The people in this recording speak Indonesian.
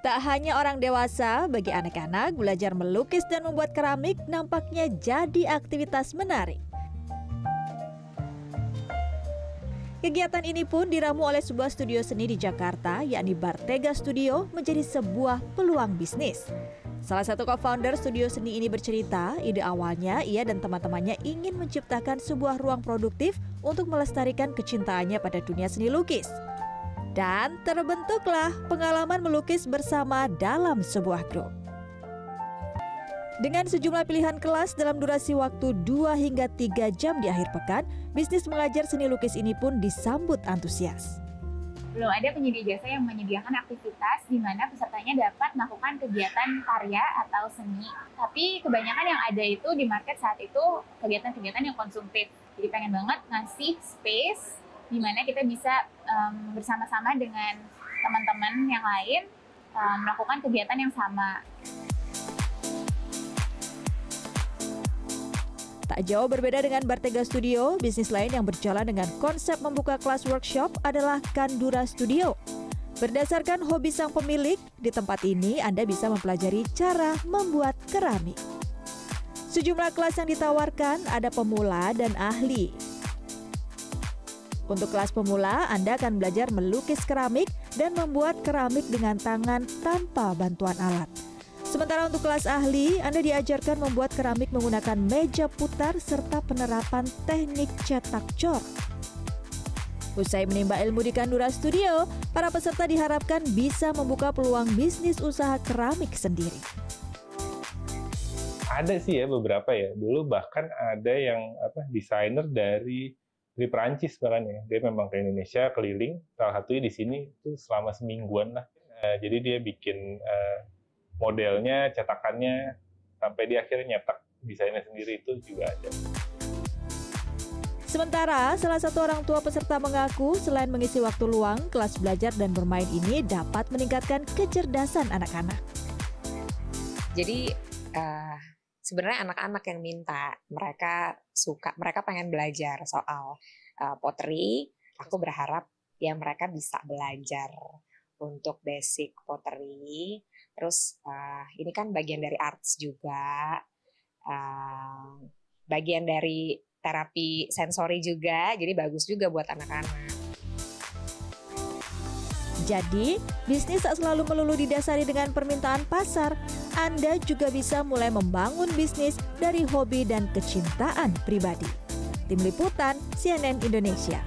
Tak hanya orang dewasa, bagi anak-anak belajar melukis dan membuat keramik nampaknya jadi aktivitas menarik. Kegiatan ini pun diramu oleh sebuah studio seni di Jakarta, yakni Bartega Studio, menjadi sebuah peluang bisnis. Salah satu co-founder studio seni ini bercerita, ide awalnya ia dan teman-temannya ingin menciptakan sebuah ruang produktif untuk melestarikan kecintaannya pada dunia seni lukis. Dan terbentuklah pengalaman melukis bersama dalam sebuah grup. Dengan sejumlah pilihan kelas dalam durasi waktu 2 hingga 3 jam di akhir pekan, bisnis mengajar seni lukis ini pun disambut antusias. Belum ada penyedia jasa yang menyediakan aktivitas di mana pesertanya dapat melakukan kegiatan karya atau seni. Tapi kebanyakan yang ada itu di market saat itu kegiatan-kegiatan yang konsumtif. Jadi pengen banget ngasih space di mana kita bisa um, bersama-sama dengan teman-teman yang lain um, melakukan kegiatan yang sama. Tak jauh berbeda dengan Bartega Studio, bisnis lain yang berjalan dengan konsep membuka kelas workshop adalah Kandura Studio. Berdasarkan hobi sang pemilik, di tempat ini Anda bisa mempelajari cara membuat keramik. Sejumlah kelas yang ditawarkan ada pemula dan ahli. Untuk kelas pemula, Anda akan belajar melukis keramik dan membuat keramik dengan tangan tanpa bantuan alat. Sementara untuk kelas ahli, Anda diajarkan membuat keramik menggunakan meja putar serta penerapan teknik cetak cor. Usai menimba ilmu di Kandura Studio, para peserta diharapkan bisa membuka peluang bisnis usaha keramik sendiri. Ada sih ya beberapa ya. Dulu bahkan ada yang apa desainer dari di Perancis bahkan ya dia memang ke Indonesia keliling salah satunya di sini itu selama semingguan lah uh, jadi dia bikin uh, modelnya cetakannya sampai di akhirnya nyetak desainnya sendiri itu juga ada Sementara, salah satu orang tua peserta mengaku selain mengisi waktu luang, kelas belajar dan bermain ini dapat meningkatkan kecerdasan anak-anak. Jadi, uh, sebenarnya anak-anak yang minta mereka suka mereka pengen belajar soal uh, pottery aku berharap ya mereka bisa belajar untuk basic pottery terus uh, ini kan bagian dari arts juga uh, bagian dari terapi sensori juga jadi bagus juga buat anak-anak jadi, bisnis tak selalu melulu didasari dengan permintaan pasar. Anda juga bisa mulai membangun bisnis dari hobi dan kecintaan pribadi. Tim Liputan CNN Indonesia.